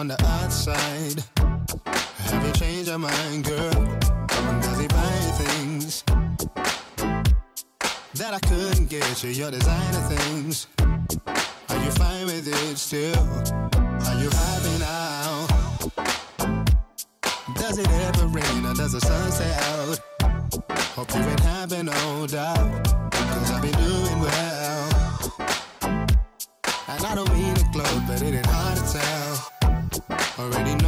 on the outside. Have you changed your mind, girl? Does he buy things that I couldn't get you? Your designer things. Are you fine with it still? Are you happy now? Does it ever rain or does the sun stay out? Hope you ain't having no doubt. Cause I've been doing well. And I don't mean to gloat, but it ain't hard to tell. Already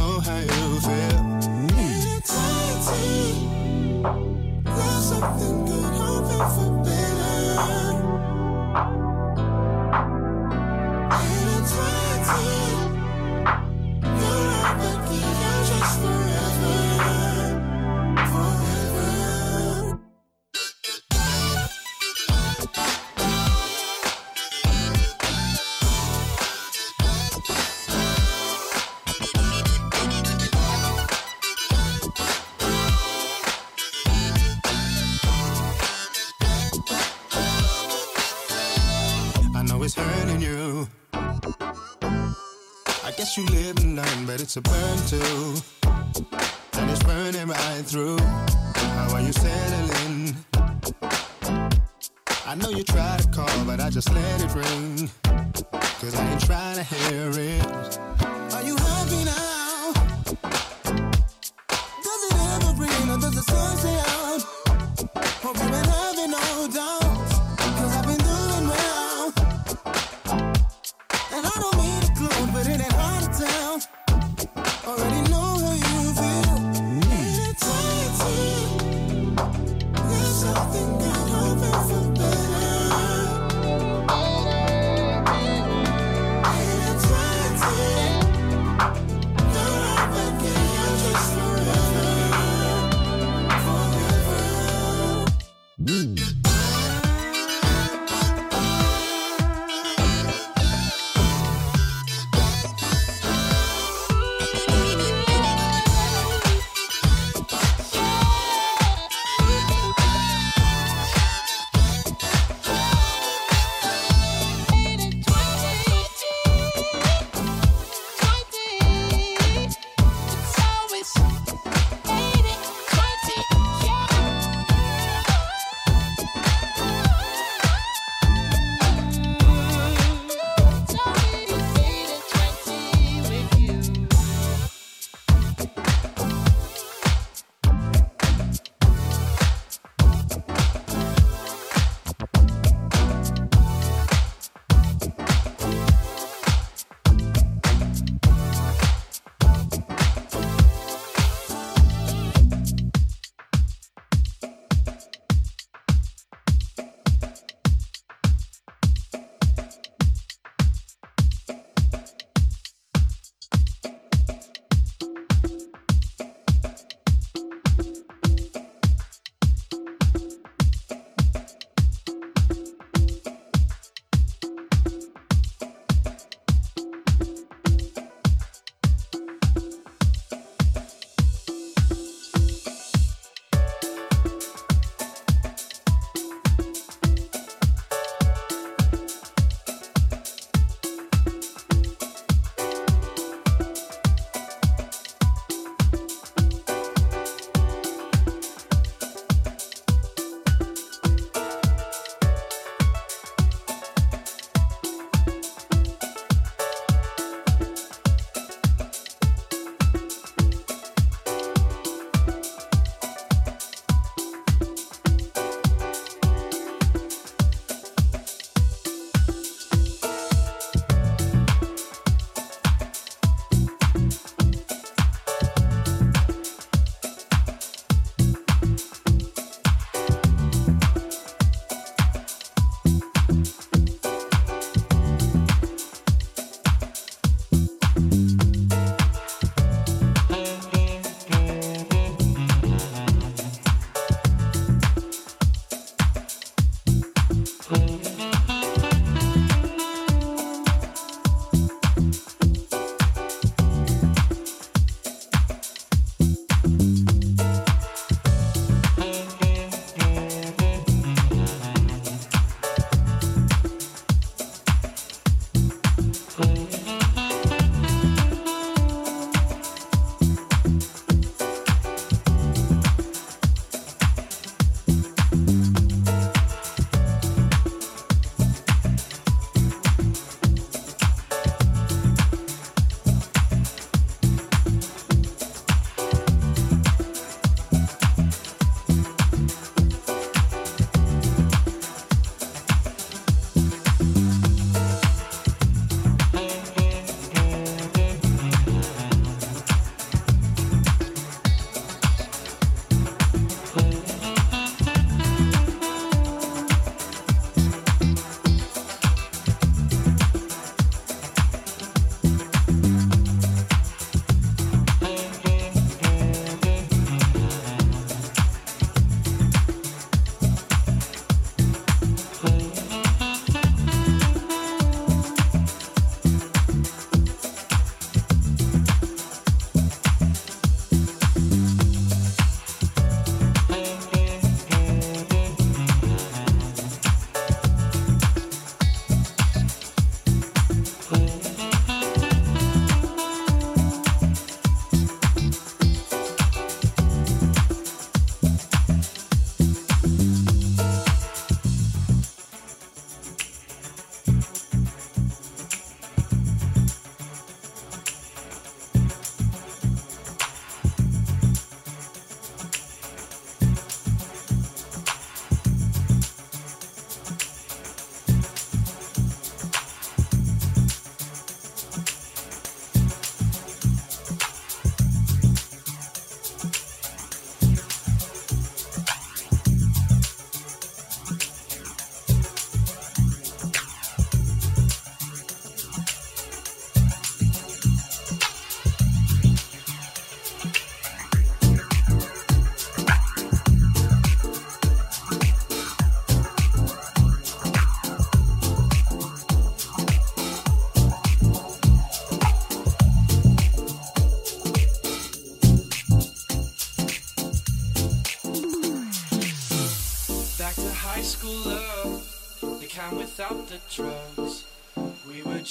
just let it ring.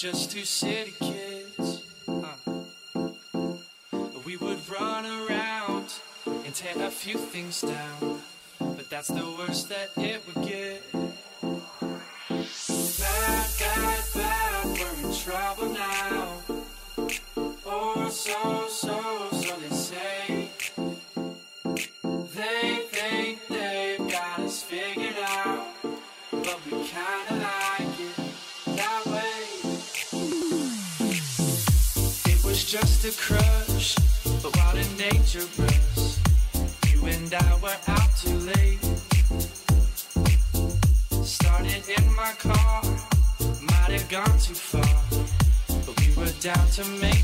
just two city kids. We would run around and tear a few things down, but that's the worst that it would just a crush, but what a nature burst. You and I were out too late. Started in my car, might have gone too far, but we were down to make.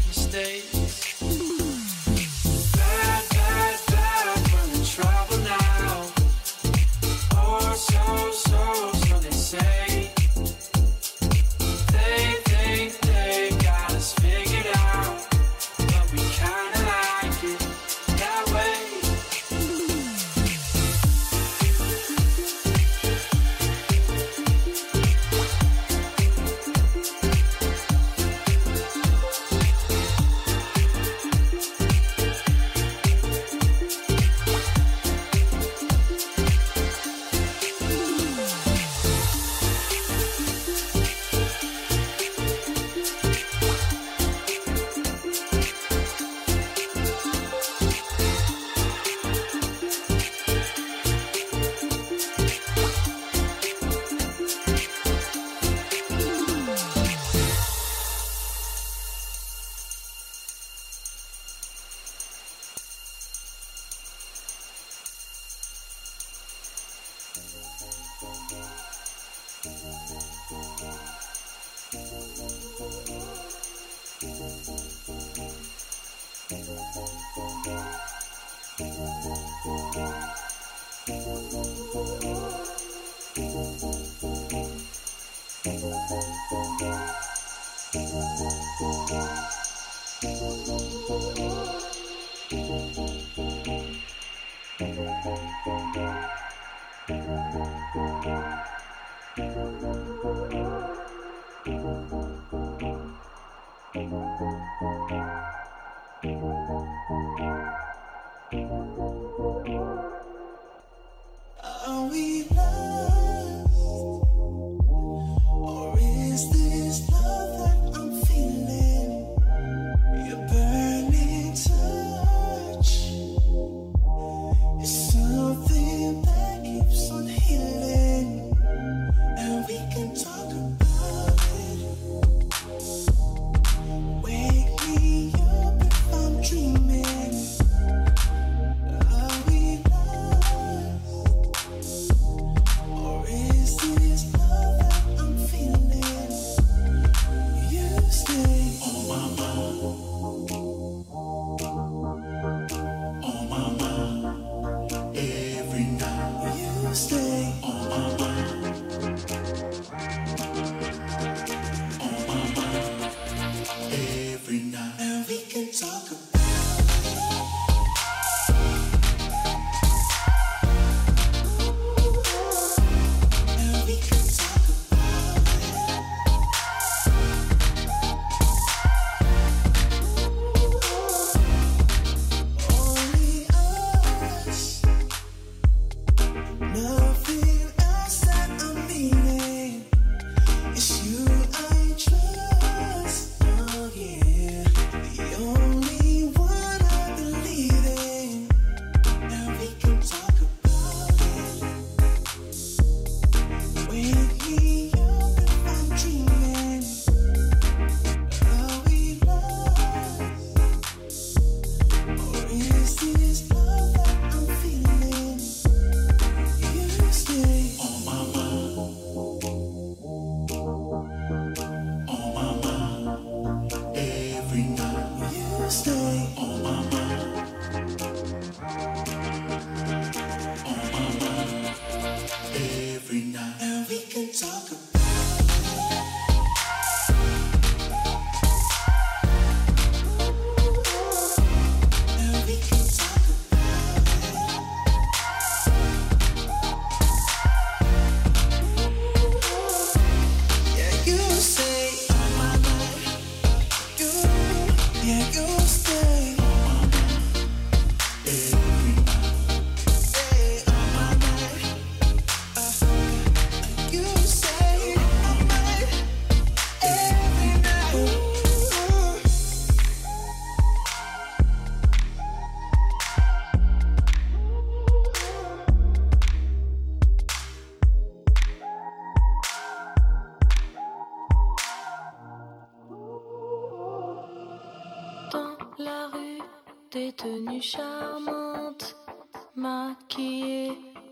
des tenues charmantes,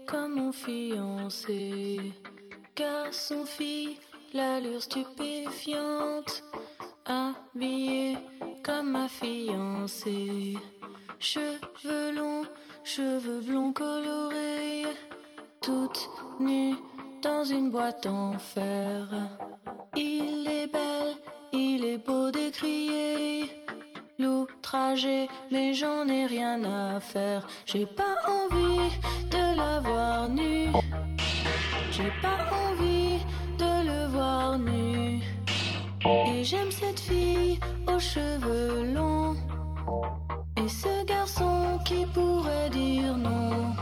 comme mon fiancé. Garçon, fille, l'allure stupéfiante, habillée comme ma fiancée. Cheveux longs, cheveux blonds colorés, toute nue dans une boîte en fer. Il est bel, il est beau d'écrier mais j'en ai rien à faire. J'ai pas envie de la voir nue. J'ai pas envie de le voir nu. Et j'aime cette fille aux cheveux longs. Et ce garçon qui pourrait dire non.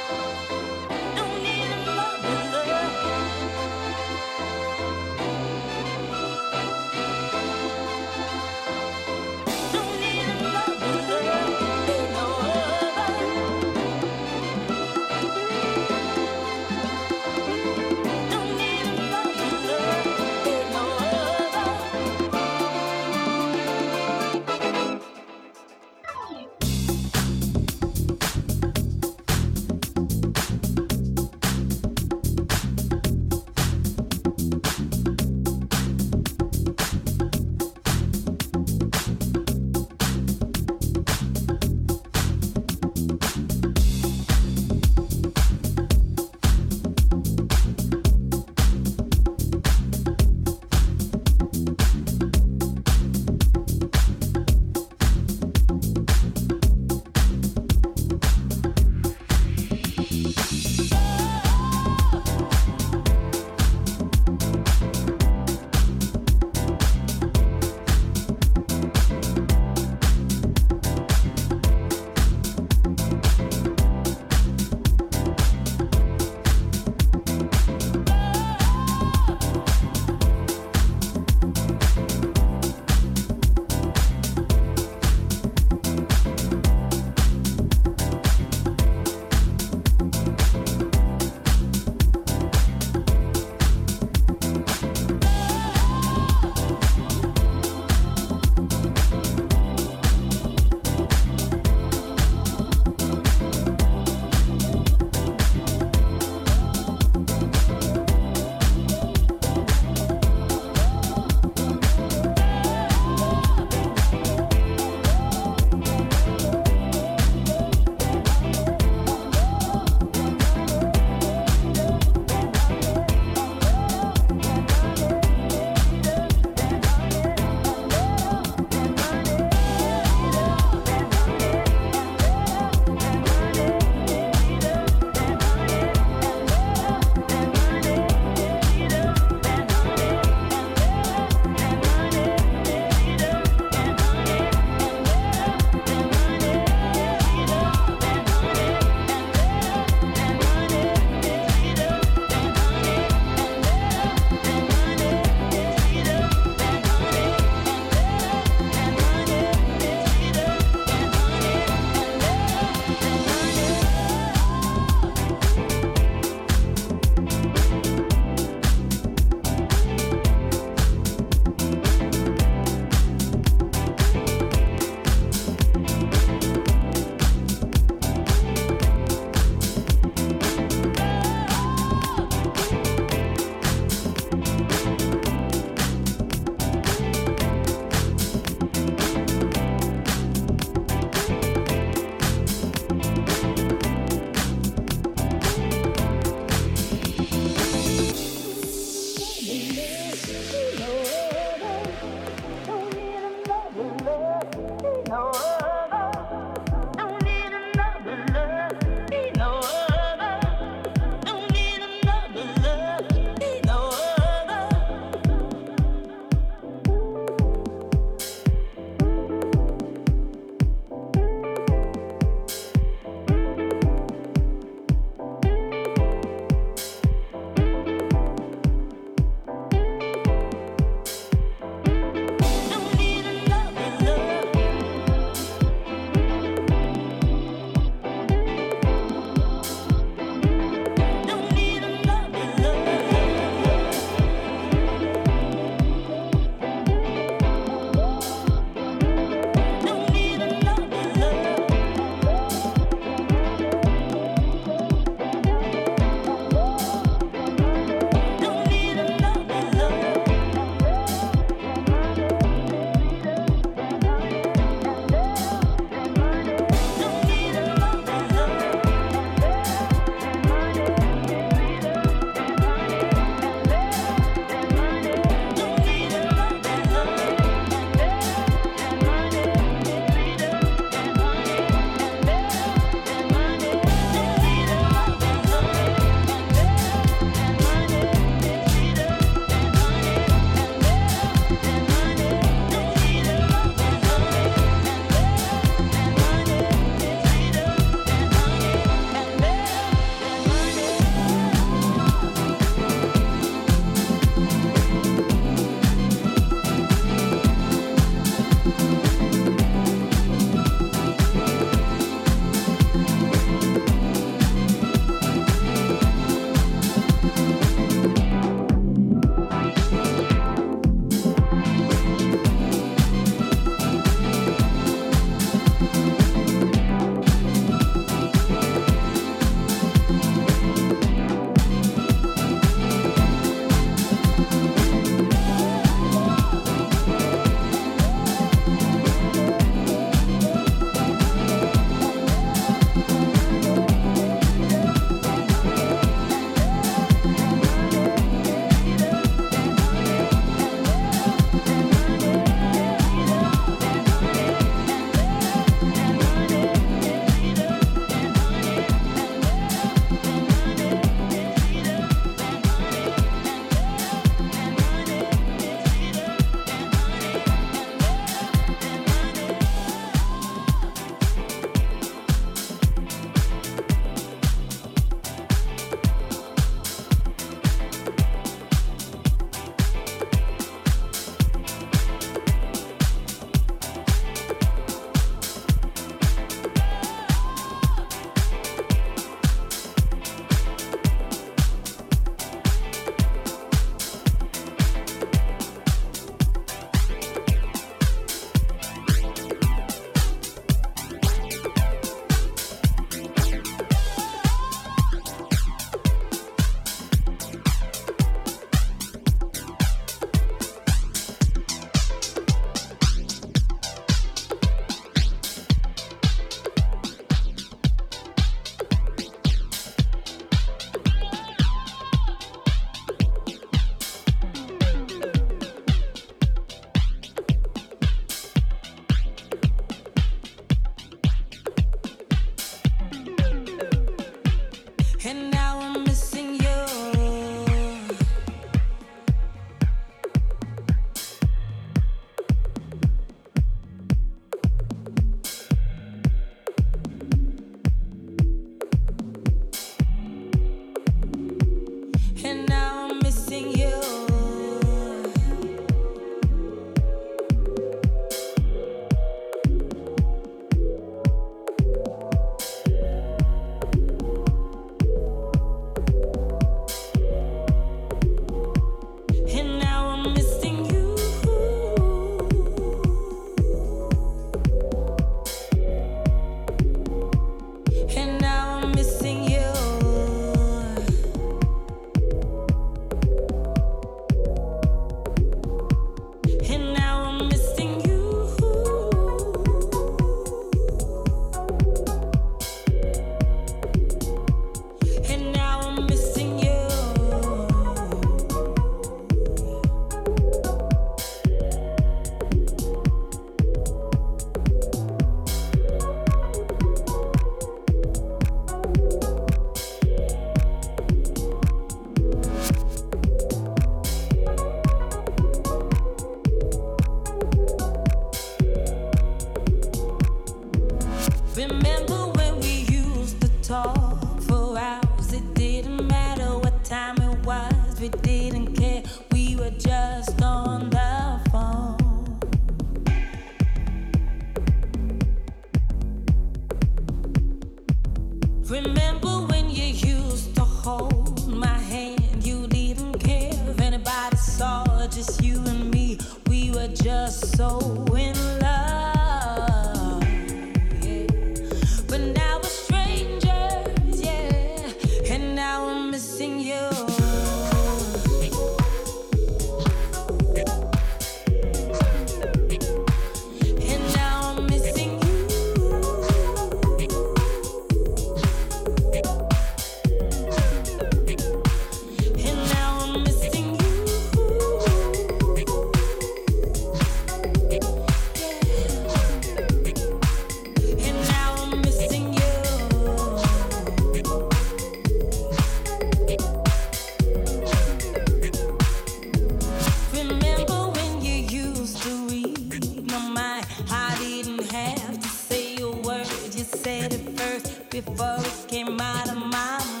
And out of my you.